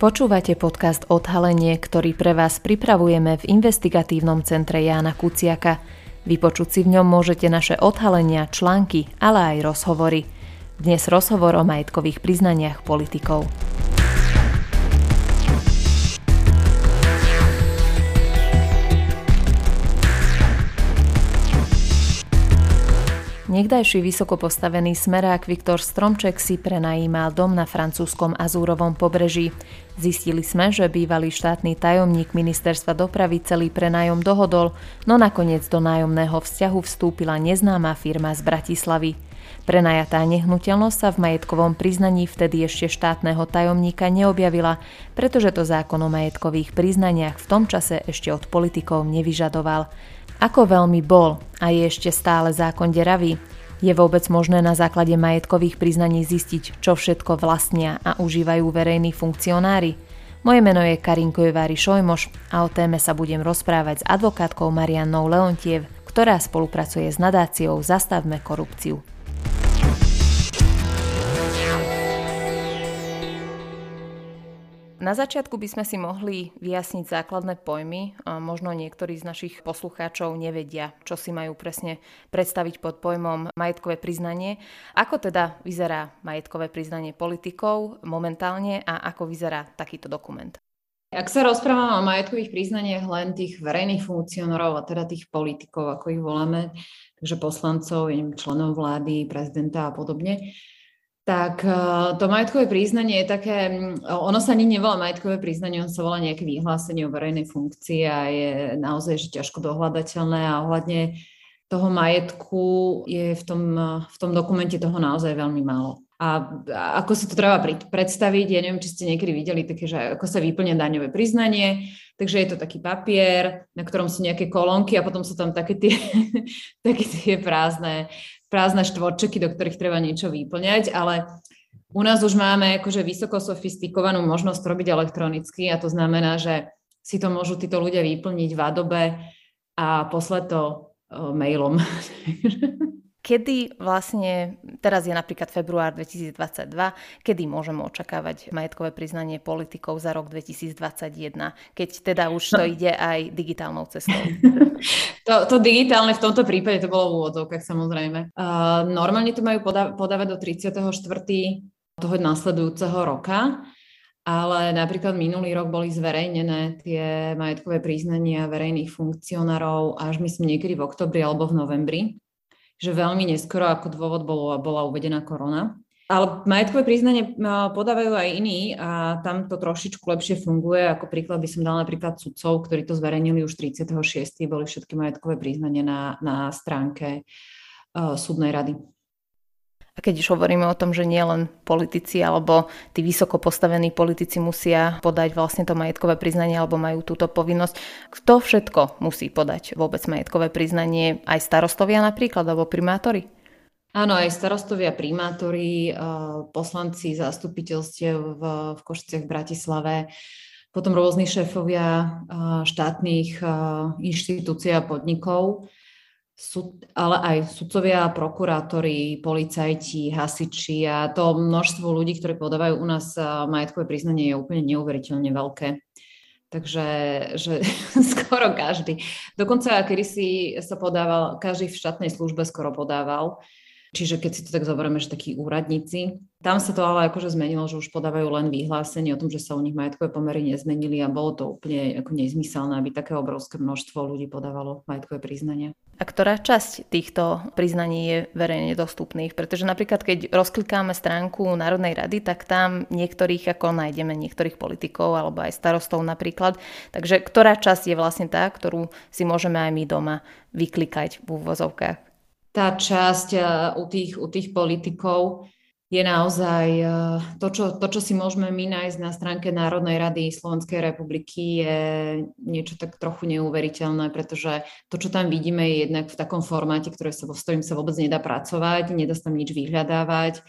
Počúvate podcast Odhalenie, ktorý pre vás pripravujeme v investigatívnom centre Jána Kuciaka. Vypočuť si v ňom môžete naše odhalenia, články, ale aj rozhovory. Dnes rozhovor o majetkových priznaniach politikov. Niekdajší vysoko postavený smerák Viktor Stromček si prenajímal dom na francúzskom Azúrovom pobreží. Zistili sme, že bývalý štátny tajomník ministerstva dopravy celý prenájom dohodol, no nakoniec do nájomného vzťahu vstúpila neznáma firma z Bratislavy. Prenajatá nehnuteľnosť sa v majetkovom priznaní vtedy ešte štátneho tajomníka neobjavila, pretože to zákon o majetkových priznaniach v tom čase ešte od politikov nevyžadoval. Ako veľmi bol a je ešte stále zákon deravý? Je vôbec možné na základe majetkových priznaní zistiť, čo všetko vlastnia a užívajú verejní funkcionári? Moje meno je Karinko Jevári Šojmoš a o téme sa budem rozprávať s advokátkou Mariannou Leontiev, ktorá spolupracuje s nadáciou Zastavme korupciu. Na začiatku by sme si mohli vyjasniť základné pojmy. Možno niektorí z našich poslucháčov nevedia, čo si majú presne predstaviť pod pojmom majetkové priznanie. Ako teda vyzerá majetkové priznanie politikov momentálne a ako vyzerá takýto dokument? Ak sa rozprávame o majetkových priznaniach len tých verejných funkcionárov, a teda tých politikov, ako ich voláme, takže poslancov, členov vlády, prezidenta a podobne, tak e, to majetkové priznanie je také, ono sa ani nevolá majetkové priznanie, on sa volá nejaké vyhlásenie o verejnej funkcii a je naozaj že ťažko dohľadateľné a ohľadne toho majetku je v tom, v tom dokumente toho naozaj veľmi málo. A ako si to treba predstaviť, ja neviem, či ste niekedy videli také, že ako sa vyplňa daňové priznanie, takže je to taký papier, na ktorom sú nejaké kolónky a potom sú tam také tie, také tie prázdne, prázdne štvorčeky, do ktorých treba niečo vyplňať, ale u nás už máme akože vysoko sofistikovanú možnosť robiť elektronicky a to znamená, že si to môžu títo ľudia vyplniť v Adobe a poslať to mailom. Kedy vlastne, teraz je napríklad február 2022, kedy môžeme očakávať majetkové priznanie politikov za rok 2021, keď teda už to ide aj digitálnou cestou? To, to digitálne v tomto prípade to bolo v úvodzovkách samozrejme. Uh, normálne to majú poda- podávať do 34. toho následujúceho roka, ale napríklad minulý rok boli zverejnené tie majetkové priznania verejných funkcionárov až myslím niekedy v oktobri alebo v novembri že veľmi neskoro ako dôvod bolo, bola uvedená korona. Ale majetkové priznanie podávajú aj iní a tam to trošičku lepšie funguje. Ako príklad by som dala napríklad sudcov, ktorí to zverejnili už 36. boli všetky majetkové priznanie na, na stránke uh, súdnej rady. A keď už hovoríme o tom, že nie len politici alebo tí vysoko postavení politici musia podať vlastne to majetkové priznanie alebo majú túto povinnosť, kto všetko musí podať vôbec majetkové priznanie? Aj starostovia napríklad alebo primátori? Áno, aj starostovia, primátori, eh, poslanci zastupiteľstiev v, Košiciach v Bratislave, potom rôzni šéfovia eh, štátnych eh, inštitúcií a podnikov sú, ale aj sudcovia, prokurátori, policajti, hasiči a to množstvo ľudí, ktorí podávajú u nás majetkové priznanie je úplne neuveriteľne veľké. Takže že skoro každý. Dokonca, kedy si sa podával, každý v štátnej službe skoro podával. Čiže keď si to tak zoberieme, že takí úradníci, tam sa to ale akože zmenilo, že už podávajú len vyhlásenie o tom, že sa u nich majetkové pomery nezmenili a bolo to úplne ako nezmyselné, aby také obrovské množstvo ľudí podávalo majetkové priznanie. A ktorá časť týchto priznaní je verejne dostupných? Pretože napríklad, keď rozklikáme stránku Národnej rady, tak tam niektorých ako nájdeme, niektorých politikov alebo aj starostov napríklad. Takže ktorá časť je vlastne tá, ktorú si môžeme aj my doma vyklikať v úvozovkách? tá časť eh, u tých, u tých politikov je naozaj eh, to čo, to, čo si môžeme my nájsť na stránke Národnej rady Slovenskej republiky, je niečo tak trochu neuveriteľné, pretože to, čo tam vidíme, je jednak v takom formáte, ktoré sa, s ktorým sa vôbec nedá pracovať, nedá sa tam nič vyhľadávať.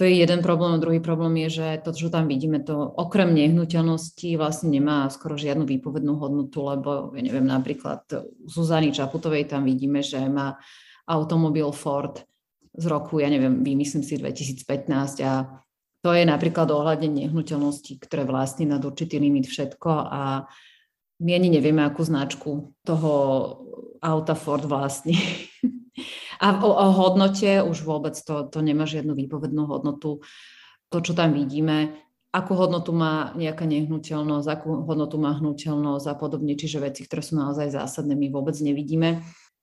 To je jeden problém. Druhý problém je, že to, čo tam vidíme, to okrem nehnuteľnosti vlastne nemá skoro žiadnu výpovednú hodnotu, lebo ja neviem, napríklad Zuzany Čaputovej tam vidíme, že má automobil Ford z roku, ja neviem, vymyslím si 2015 a To je napríklad ohľadne nehnuteľnosti, ktoré vlastní nad určitý limit všetko a my ani nevieme, akú značku toho auta Ford vlastní. A o, o hodnote už vôbec to, to nemá žiadnu výpovednú hodnotu. To, čo tam vidíme, akú hodnotu má nejaká nehnuteľnosť, akú hodnotu má hnuteľnosť a podobne, čiže veci, ktoré sú naozaj zásadné, my vôbec nevidíme.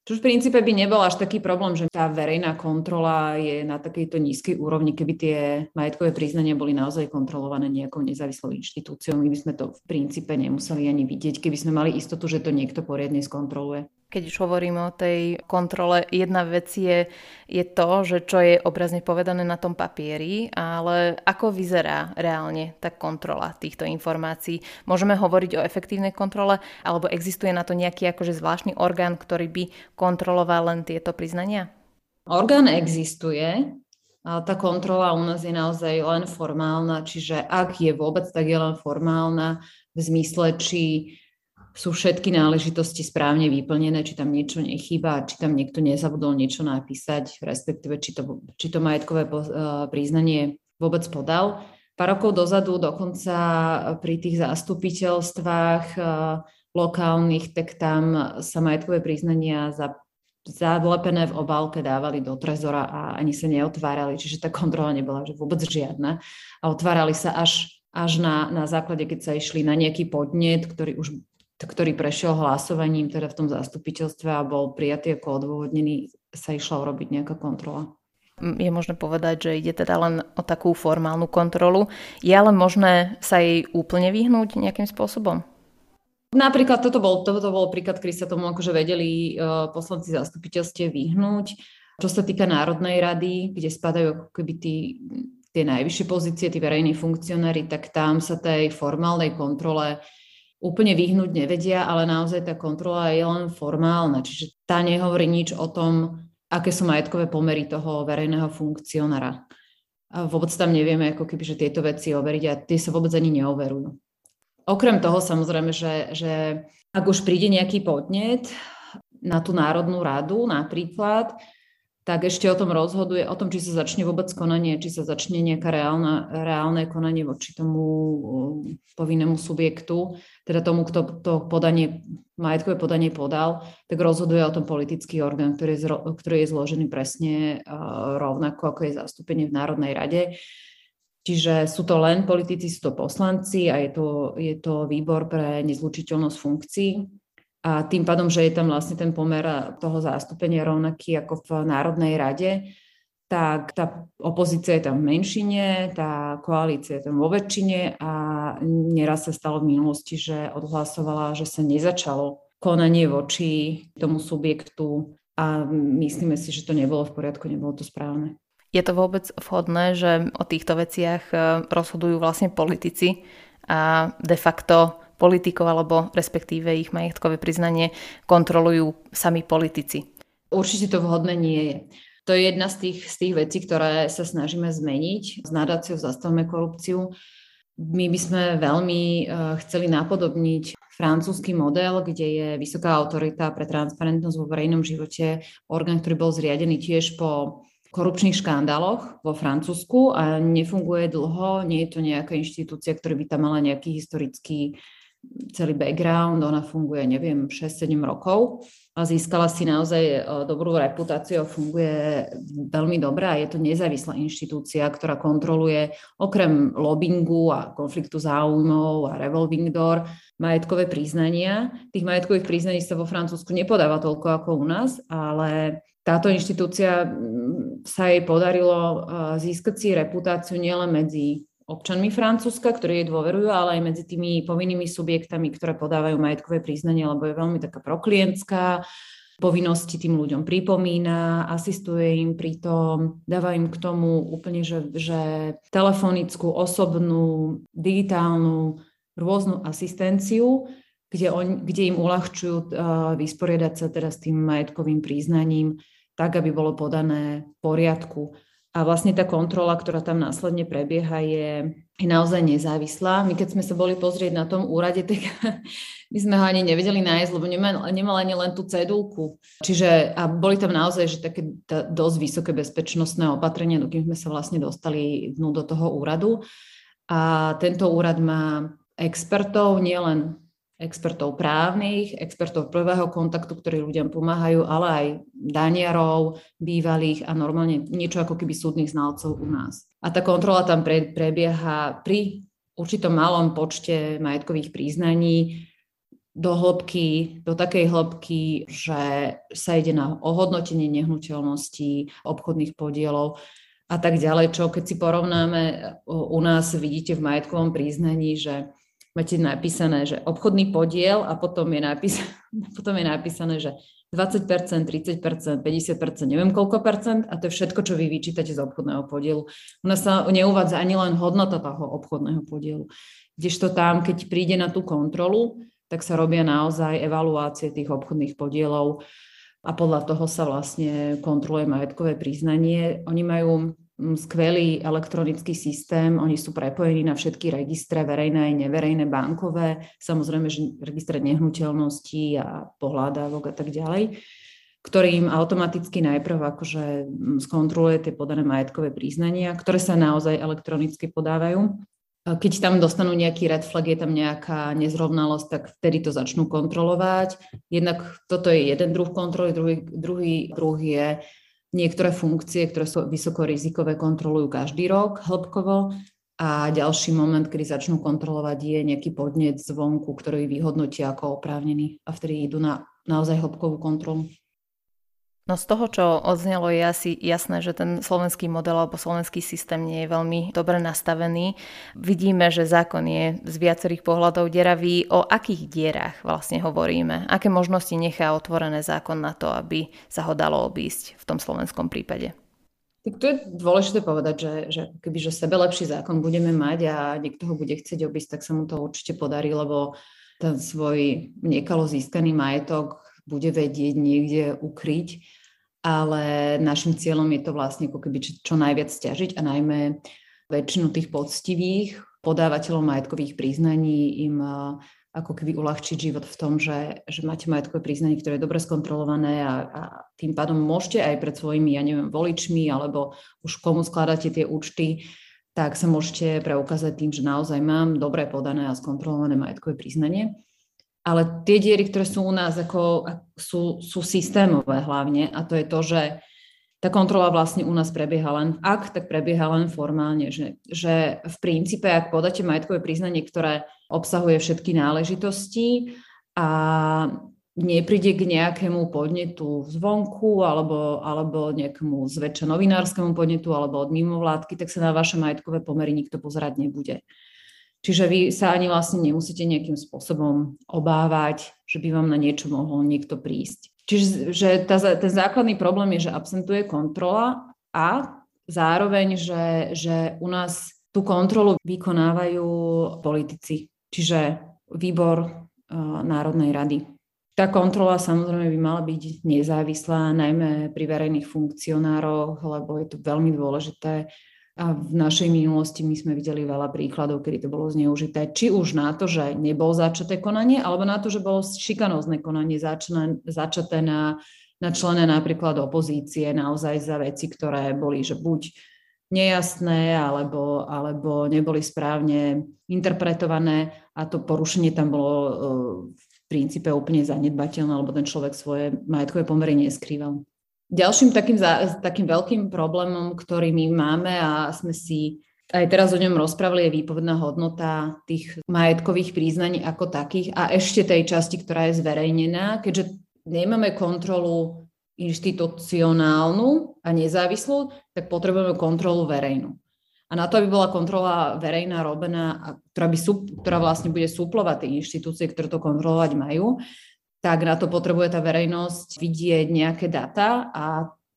Čo v princípe by nebol až taký problém, že tá verejná kontrola je na takejto nízkej úrovni, keby tie majetkové priznania boli naozaj kontrolované nejakou nezávislou inštitúciou. My by sme to v princípe nemuseli ani vidieť, keby sme mali istotu, že to niekto poriadne skontroluje keď už hovoríme o tej kontrole, jedna vec je, je to, že čo je obrazne povedané na tom papieri, ale ako vyzerá reálne tá kontrola týchto informácií. Môžeme hovoriť o efektívnej kontrole, alebo existuje na to nejaký akože zvláštny orgán, ktorý by kontroloval len tieto priznania? Orgán existuje, ale tá kontrola u nás je naozaj len formálna, čiže ak je vôbec, tak je len formálna v zmysle, či sú všetky náležitosti správne vyplnené, či tam niečo nechýba, či tam niekto nezabudol niečo napísať, respektíve či to, či to majetkové eh, priznanie vôbec podal. Pár rokov dozadu dokonca pri tých zastupiteľstvách eh, lokálnych, tak tam sa majetkové priznania za zavlepené v obálke dávali do trezora a ani sa neotvárali, čiže tá kontrola nebola že vôbec žiadna. A otvárali sa až, až na, na základe, keď sa išli na nejaký podnet, ktorý už ktorý prešiel hlasovaním teda v tom zastupiteľstve a bol prijatý ako odôvodnený, sa išla urobiť nejaká kontrola. Je možné povedať, že ide teda len o takú formálnu kontrolu. Je ale možné sa jej úplne vyhnúť nejakým spôsobom? Napríklad toto bol, toto bol príklad, ktorý sa tomu akože vedeli uh, poslanci zastupiteľstie vyhnúť. Čo sa týka Národnej rady, kde spadajú ako keby tí, tie najvyššie pozície, tí verejní funkcionári, tak tam sa tej formálnej kontrole úplne vyhnúť nevedia, ale naozaj tá kontrola je len formálna, čiže tá nehovorí nič o tom, aké sú majetkové pomery toho verejného funkcionára. A vôbec tam nevieme, ako keby, že tieto veci overiť a tie sa vôbec ani neoverujú. Okrem toho samozrejme, že, že ak už príde nejaký podnet na tú Národnú radu napríklad, tak ešte o tom rozhoduje, o tom, či sa začne vôbec konanie, či sa začne nejaké reálne, reálne konanie voči tomu povinnému subjektu, teda tomu, kto to podanie, majetkové podanie podal, tak rozhoduje o tom politický orgán, ktorý je, ktorý je zložený presne rovnako, ako je zastúpenie v Národnej rade. Čiže sú to len politici, sú to poslanci a je to, je to výbor pre nezlučiteľnosť funkcií, a tým pádom, že je tam vlastne ten pomer toho zástupenia rovnaký ako v Národnej rade, tak tá opozícia je tam v menšine, tá koalícia je tam vo väčšine a neraz sa stalo v minulosti, že odhlasovala, že sa nezačalo konanie voči tomu subjektu a myslíme si, že to nebolo v poriadku, nebolo to správne. Je to vôbec vhodné, že o týchto veciach eh, rozhodujú vlastne politici a de facto politikov alebo respektíve ich majetkové priznanie kontrolujú sami politici. Určite to vhodné nie je. To je jedna z tých, z tých vecí, ktoré sa snažíme zmeniť. S nadáciou Zastavme korupciu. My by sme veľmi uh, chceli napodobniť francúzsky model, kde je vysoká autorita pre transparentnosť vo verejnom živote, orgán, ktorý bol zriadený tiež po korupčných škandáloch vo Francúzsku a nefunguje dlho, nie je to nejaká inštitúcia, ktorá by tam mala nejaký historický celý background, ona funguje, neviem, 6-7 rokov a získala si naozaj e, dobrú reputáciu, funguje veľmi dobre a je to nezávislá inštitúcia, ktorá kontroluje okrem lobbingu a konfliktu záujmov a revolving door majetkové priznania. Tých majetkových priznaní sa vo Francúzsku nepodáva toľko ako u nás, ale táto inštitúcia sa jej podarilo e, získať si reputáciu nielen medzi občanmi Francúzska, ktorí jej dôverujú, ale aj medzi tými povinnými subjektami, ktoré podávajú majetkové priznanie, lebo je veľmi taká proklientská, povinnosti tým ľuďom pripomína, asistuje im pri tom, dáva im k tomu úplne, že, že telefonickú, osobnú, digitálnu, rôznu asistenciu, kde, on, kde im uľahčujú uh, vysporiadať sa teda tým majetkovým priznaním tak, aby bolo podané v poriadku. A vlastne tá kontrola, ktorá tam následne prebieha, je, je naozaj nezávislá. My keď sme sa boli pozrieť na tom úrade, tak my sme ho ani nevedeli nájsť, lebo nemal, nemal ani len tú cedulku. Čiže a boli tam naozaj že také tá, dosť vysoké bezpečnostné opatrenia, dokým sme sa vlastne dostali dnu do toho úradu. A tento úrad má expertov, nielen expertov právnych, expertov prvého kontaktu, ktorí ľuďom pomáhajú, ale aj daniarov, bývalých a normálne niečo ako keby súdnych znalcov u nás. A tá kontrola tam pre, prebieha pri určitom malom počte majetkových príznaní do hĺbky, do takej hĺbky, že sa ide na ohodnotenie nehnuteľností, obchodných podielov a tak ďalej, čo keď si porovnáme u nás, vidíte v majetkovom priznaní, že máte napísané, že obchodný podiel a potom je, napísané, potom je napísané, že 20%, 30%, 50%, neviem koľko percent a to je všetko, čo vy vyčítate z obchodného podielu. U sa neuvádza ani len hodnota toho obchodného podielu. Kdežto tam, keď príde na tú kontrolu, tak sa robia naozaj evaluácie tých obchodných podielov a podľa toho sa vlastne kontroluje majetkové priznanie. Oni majú skvelý elektronický systém, oni sú prepojení na všetky registre, verejné aj neverejné, bankové, samozrejme, že registre nehnuteľností a pohľadávok a tak ďalej, ktorým automaticky najprv akože skontroluje tie podané majetkové príznania, ktoré sa naozaj elektronicky podávajú. Keď tam dostanú nejaký red flag, je tam nejaká nezrovnalosť, tak vtedy to začnú kontrolovať. Jednak toto je jeden druh kontroly, druhý, druhý druh je Niektoré funkcie, ktoré sú vysokorizikové, kontrolujú každý rok hĺbkovo a ďalší moment, kedy začnú kontrolovať, je nejaký podnet zvonku, ktorý vyhodnotia ako oprávnený a vtedy idú na naozaj hĺbkovú kontrolu. No z toho, čo odznelo, je asi jasné, že ten slovenský model alebo slovenský systém nie je veľmi dobre nastavený. Vidíme, že zákon je z viacerých pohľadov deravý. O akých dierach vlastne hovoríme? Aké možnosti nechá otvorené zákon na to, aby sa ho dalo obísť v tom slovenskom prípade? Tak to je dôležité povedať, že, že keby že sebe lepší zákon budeme mať a niekto ho bude chcieť obísť, tak sa mu to určite podarí, lebo ten svoj niekalo získaný majetok bude vedieť niekde ukryť ale našim cieľom je to vlastne ako keby čo najviac stiažiť a najmä väčšinu tých poctivých podávateľov majetkových priznaní im ako keby uľahčiť život v tom, že, že máte majetkové priznanie, ktoré je dobre skontrolované a, a tým pádom môžete aj pred svojimi, ja neviem, voličmi alebo už komu skladáte tie účty, tak sa môžete preukázať tým, že naozaj mám dobre podané a skontrolované majetkové priznanie. Ale tie diery, ktoré sú u nás, ako, sú, sú systémové hlavne a to je to, že tá kontrola vlastne u nás prebieha len, ak, tak prebieha len formálne, že, že v princípe, ak podáte majetkové priznanie, ktoré obsahuje všetky náležitosti a nepríde k nejakému podnetu zvonku alebo, alebo nejakému zväčša novinárskemu podnetu alebo od mimovládky, tak sa na vaše majetkové pomery nikto pozerať nebude. Čiže vy sa ani vlastne nemusíte nejakým spôsobom obávať, že by vám na niečo mohol niekto prísť. Čiže že tá, ten základný problém je, že absentuje kontrola a zároveň, že, že u nás tú kontrolu vykonávajú politici, čiže výbor uh, Národnej rady. Tá kontrola samozrejme by mala byť nezávislá, najmä pri verejných funkcionároch, lebo je to veľmi dôležité a v našej minulosti my sme videli veľa príkladov, kedy to bolo zneužité. Či už na to, že nebolo začaté konanie, alebo na to, že bolo šikanózne konanie začaté na, na člene napríklad opozície naozaj za veci, ktoré boli, že buď nejasné, alebo, alebo neboli správne interpretované a to porušenie tam bolo e, v princípe úplne zanedbateľné, alebo ten človek svoje majetkové pomery neskrýval. Ďalším takým, takým veľkým problémom, ktorý my máme a sme si aj teraz o ňom rozprávali, je výpovedná hodnota tých majetkových príznaní ako takých a ešte tej časti, ktorá je zverejnená, keďže nemáme kontrolu inštitucionálnu a nezávislú, tak potrebujeme kontrolu verejnú. A na to, aby bola kontrola verejná robená, ktorá, by, ktorá vlastne bude súplovať tie inštitúcie, ktoré to kontrolovať majú, tak na to potrebuje tá verejnosť vidieť nejaké data a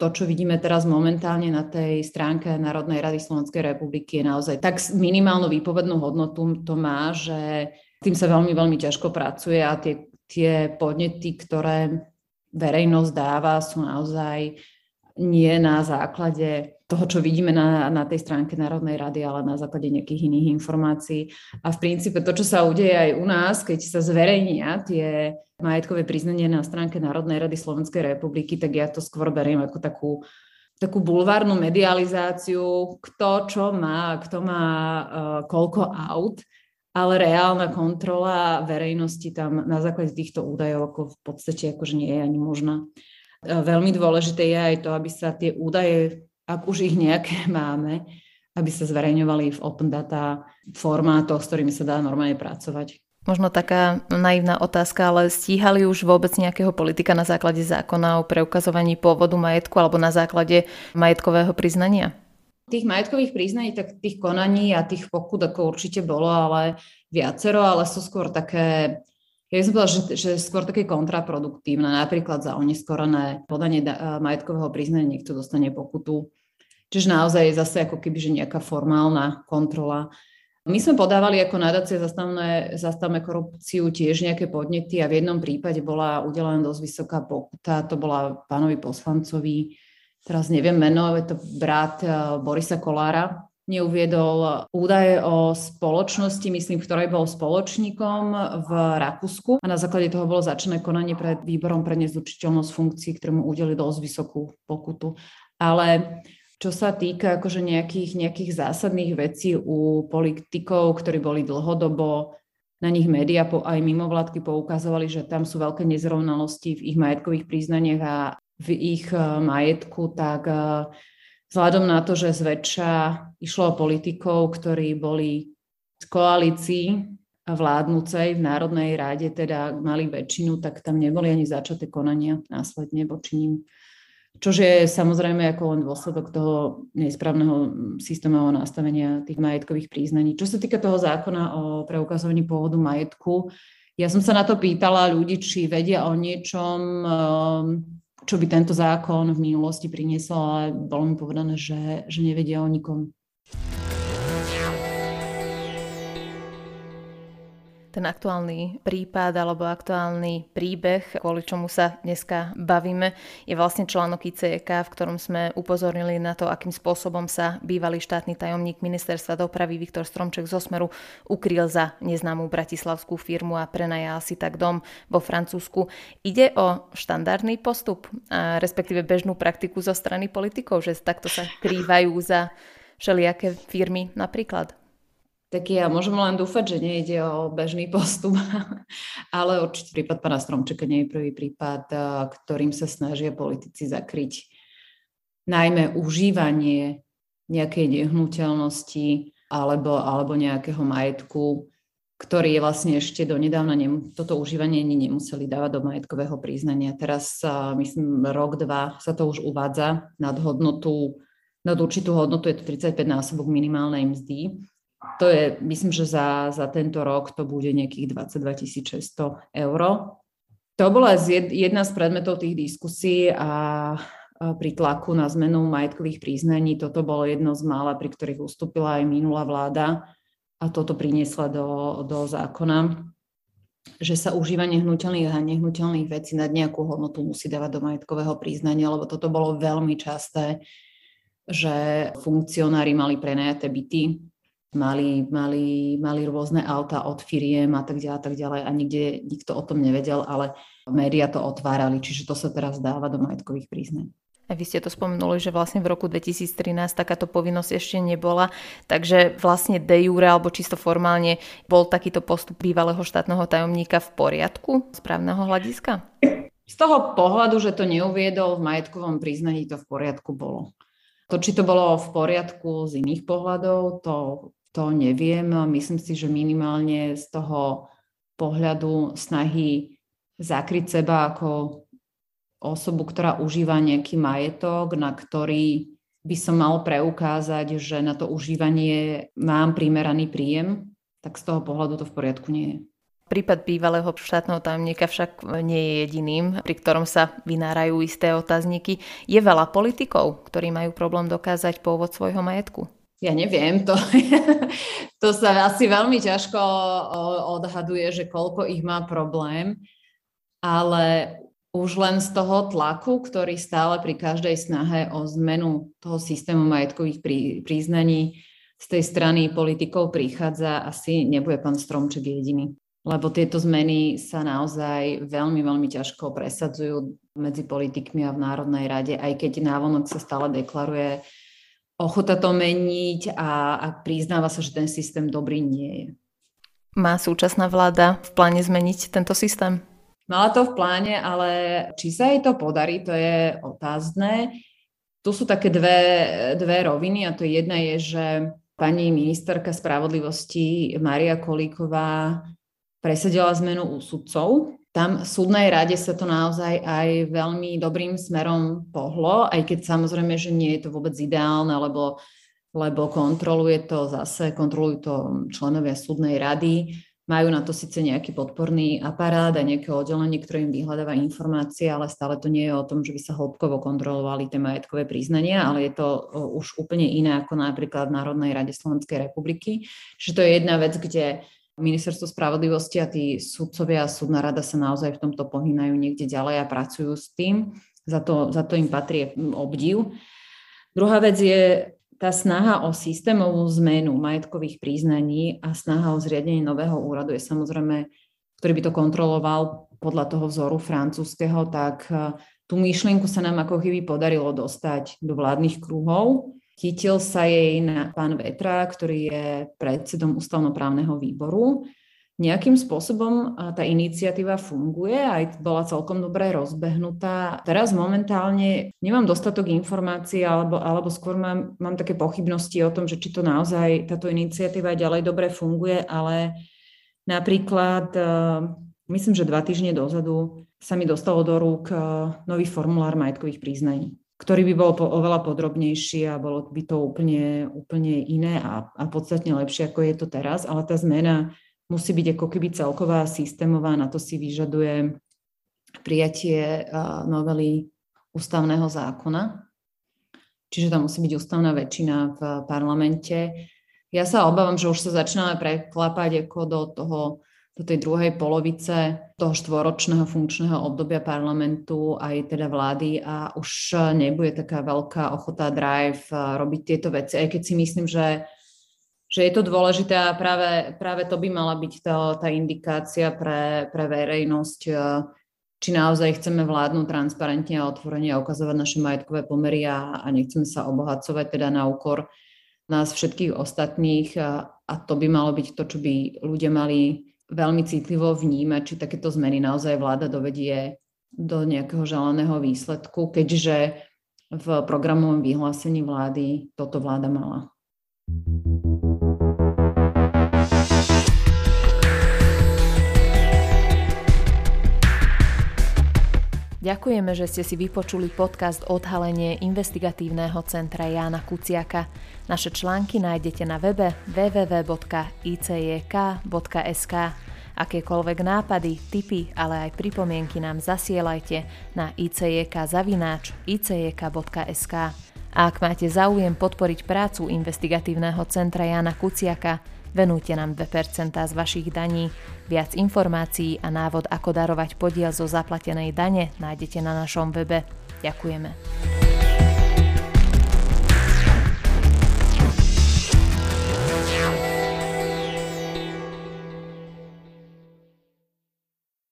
to, čo vidíme teraz momentálne na tej stránke Národnej rady Slovenskej republiky je naozaj tak minimálnu výpovednú hodnotu to má, že tým sa veľmi, veľmi ťažko pracuje a tie, tie podnety, ktoré verejnosť dáva, sú naozaj nie na základe toho, čo vidíme na, na tej stránke Národnej rady, ale na základe nejakých iných informácií. A v princípe to, čo sa udeje aj u nás, keď sa zverejnia tie majetkové priznanie na stránke Národnej rady Slovenskej republiky, tak ja to skôr beriem ako takú, takú bulvárnu medializáciu, kto čo má, kto má uh, koľko aut, ale reálna kontrola verejnosti tam na základe týchto údajov ako v podstate akože nie je ani možná. Uh, veľmi dôležité je aj to, aby sa tie údaje ak už ich nejaké máme, aby sa zverejňovali v open data formátoch, s ktorými sa dá normálne pracovať. Možno taká naivná otázka, ale stíhali už vôbec nejakého politika na základe zákona o preukazovaní pôvodu majetku alebo na základe majetkového priznania? Tých majetkových priznaní, tak tých konaní a tých pokut ako určite bolo, ale viacero, ale sú skôr také ja by som povedala, že, že skôr také kontraproduktívne. Napríklad za oneskorené podanie da- majetkového priznania niekto dostane pokutu. Čiže naozaj zase ako keby, že nejaká formálna kontrola. My sme podávali ako nadácie zastavné, zastavme korupciu tiež nejaké podnety a v jednom prípade bola udelená dosť vysoká pokuta, to bola pánovi poslancovi, teraz neviem meno, je to brat eh, Borisa Kolára, neuviedol údaje o spoločnosti, myslím, ktorej bol spoločníkom v Rakúsku a na základe toho bolo začané konanie pred výborom pre nezlučiteľnosť funkcií, ktorému udeli dosť vysokú pokutu. Ale čo sa týka akože nejakých, nejakých zásadných vecí u politikov, ktorí boli dlhodobo na nich médiá aj mimovládky poukazovali, že tam sú veľké nezrovnalosti v ich majetkových priznaniach a v ich eh, majetku, tak eh, vzhľadom na to, že zväčša išlo o politikov, ktorí boli v koalícii vládnúcej v Národnej rade, teda mali väčšinu, tak tam neboli ani začaté konania následne voči ním. Čož je samozrejme ako len dôsledok toho nesprávneho systémového nastavenia tých majetkových príznaní. Čo sa týka toho zákona o preukazovaní pôvodu majetku, ja som sa na to pýtala ľudí, či vedia o niečom, čo by tento zákon v minulosti priniesol, ale bolo mi povedané, že, že nevedia o nikom. Ten aktuálny prípad alebo aktuálny príbeh, kvôli čomu sa dneska bavíme, je vlastne článok ICK, v ktorom sme upozornili na to, akým spôsobom sa bývalý štátny tajomník ministerstva dopravy Viktor Stromček zo Smeru ukryl za neznámú bratislavskú firmu a prenajal si tak dom vo Francúzsku. Ide o štandardný postup, respektíve bežnú praktiku zo strany politikov, že takto sa krývajú za všelijaké firmy napríklad tak ja môžem len dúfať, že nejde o bežný postup, ale určite prípad pána Stromčeka nie je prvý prípad, ktorým sa snažia politici zakryť najmä užívanie nejakej nehnuteľnosti alebo, alebo nejakého majetku, ktorý je vlastne ešte donedávna, nem, toto užívanie ani nemuseli dávať do majetkového priznania. Teraz, myslím, rok, dva sa to už uvádza nad hodnotu, nad určitú hodnotu, je to 35 násobok minimálnej mzdy to je, myslím, že za, za tento rok to bude nejakých 22 600 eur. To bola jedna z predmetov tých diskusí a pri tlaku na zmenu majetkových príznaní. Toto bolo jedno z mála, pri ktorých ustúpila aj minulá vláda a toto priniesla do, do zákona, že sa užívanie hnutelných a nehnuteľných vecí nad nejakú hodnotu musí dávať do majetkového príznania, lebo toto bolo veľmi časté, že funkcionári mali prenajaté byty mali, mali, mali rôzne auta od firiem a tak ďalej, a tak ďalej a nikde nikto o tom nevedel, ale médiá to otvárali, čiže to sa teraz dáva do majetkových príznaní. A vy ste to spomenuli, že vlastne v roku 2013 takáto povinnosť ešte nebola, takže vlastne de jure alebo čisto formálne bol takýto postup bývalého štátneho tajomníka v poriadku z právneho hľadiska? Z toho pohľadu, že to neuviedol v majetkovom priznaní, to v poriadku bolo. To, či to bolo v poriadku z iných pohľadov, to to neviem. Myslím si, že minimálne z toho pohľadu snahy zakryť seba ako osobu, ktorá užíva nejaký majetok, na ktorý by som mal preukázať, že na to užívanie mám primeraný príjem, tak z toho pohľadu to v poriadku nie je. Prípad bývalého štátneho tajomníka však nie je jediným, pri ktorom sa vynárajú isté otázniky. Je veľa politikov, ktorí majú problém dokázať pôvod svojho majetku ja neviem, to, to sa asi veľmi ťažko odhaduje, že koľko ich má problém, ale už len z toho tlaku, ktorý stále pri každej snahe o zmenu toho systému majetkových prí, príznaní z tej strany politikov prichádza, asi nebude pán Stromček jediný. Lebo tieto zmeny sa naozaj veľmi, veľmi ťažko presadzujú medzi politikmi a v Národnej rade, aj keď návonok sa stále deklaruje ochota to meniť a, a priznáva sa, že ten systém dobrý nie je. Má súčasná vláda v pláne zmeniť tento systém? Mala to v pláne, ale či sa jej to podarí, to je otázne. Tu sú také dve, dve roviny a to jedna je, že pani ministerka spravodlivosti Maria Kolíková presadila zmenu u sudcov. Tam v súdnej rade sa to naozaj aj veľmi dobrým smerom pohlo, aj keď samozrejme, že nie je to vôbec ideálne, lebo, lebo kontroluje to zase, kontrolujú to členovia súdnej rady majú na to síce nejaký podporný aparát a nejaké oddelenie, ktoré im vyhľadáva informácie, ale stále to nie je o tom, že by sa hĺbkovo kontrolovali tie majetkové priznania, ale je to už úplne iné ako napríklad v Národnej rade Slovenskej republiky. Čiže to je jedna vec, kde Ministerstvo spravodlivosti a tí sudcovia a súdna rada sa naozaj v tomto pohýnajú niekde ďalej a pracujú s tým. Za to, za to im patrí obdiv. Druhá vec je tá snaha o systémovú zmenu majetkových príznaní a snaha o zriadenie nového úradu je samozrejme, ktorý by to kontroloval podľa toho vzoru francúzského, tak e, tú myšlienku sa nám ako chyby podarilo dostať do vládnych kruhov. Chytil sa jej na pán Vetra, ktorý je predsedom ústavnoprávneho výboru nejakým spôsobom tá iniciatíva funguje, aj bola celkom dobre rozbehnutá. Teraz momentálne nemám dostatok informácií, alebo, alebo skôr mám, mám také pochybnosti o tom, že či to naozaj táto iniciatíva ďalej dobre funguje, ale napríklad myslím, že dva týždne dozadu sa mi dostalo do rúk nový formulár majetkových priznaní ktorý by bol po, oveľa podrobnejší a bolo by to úplne, úplne iné a, a podstatne lepšie, ako je to teraz. Ale tá zmena musí byť ako keby celková systémová, na to si vyžaduje prijatie novely ústavného zákona. Čiže tam musí byť ústavná väčšina v parlamente. Ja sa obávam, že už sa začíname preklapať ako do toho do tej druhej polovice toho štvoročného funkčného obdobia parlamentu aj teda vlády a už nebude taká veľká ochota drive robiť tieto veci, aj keď si myslím, že že je to dôležité a práve, práve to by mala byť to, tá indikácia pre, pre verejnosť, e, či naozaj chceme vládnuť transparentne a otvorene a ukazovať naše majetkové pomery a, a nechceme sa obohacovať teda na úkor nás všetkých ostatných a, a to by malo byť to, čo by ľudia mali veľmi citlivo vnímať, či takéto zmeny naozaj vláda dovedie do nejakého želaného výsledku, keďže v programovom vyhlásení vlády toto vláda mala. Ďakujeme, že ste si vypočuli podcast Odhalenie investigatívneho centra Jána Kuciaka. Naše články nájdete na webe www.icjk.sk. Akékoľvek nápady, tipy, ale aj pripomienky nám zasielajte na icjk.icjk.sk. A ak máte záujem podporiť prácu investigatívneho centra Jána Kuciaka, Venujte nám 2% z vašich daní. Viac informácií a návod, ako darovať podiel zo zaplatenej dane nájdete na našom webe. Ďakujeme.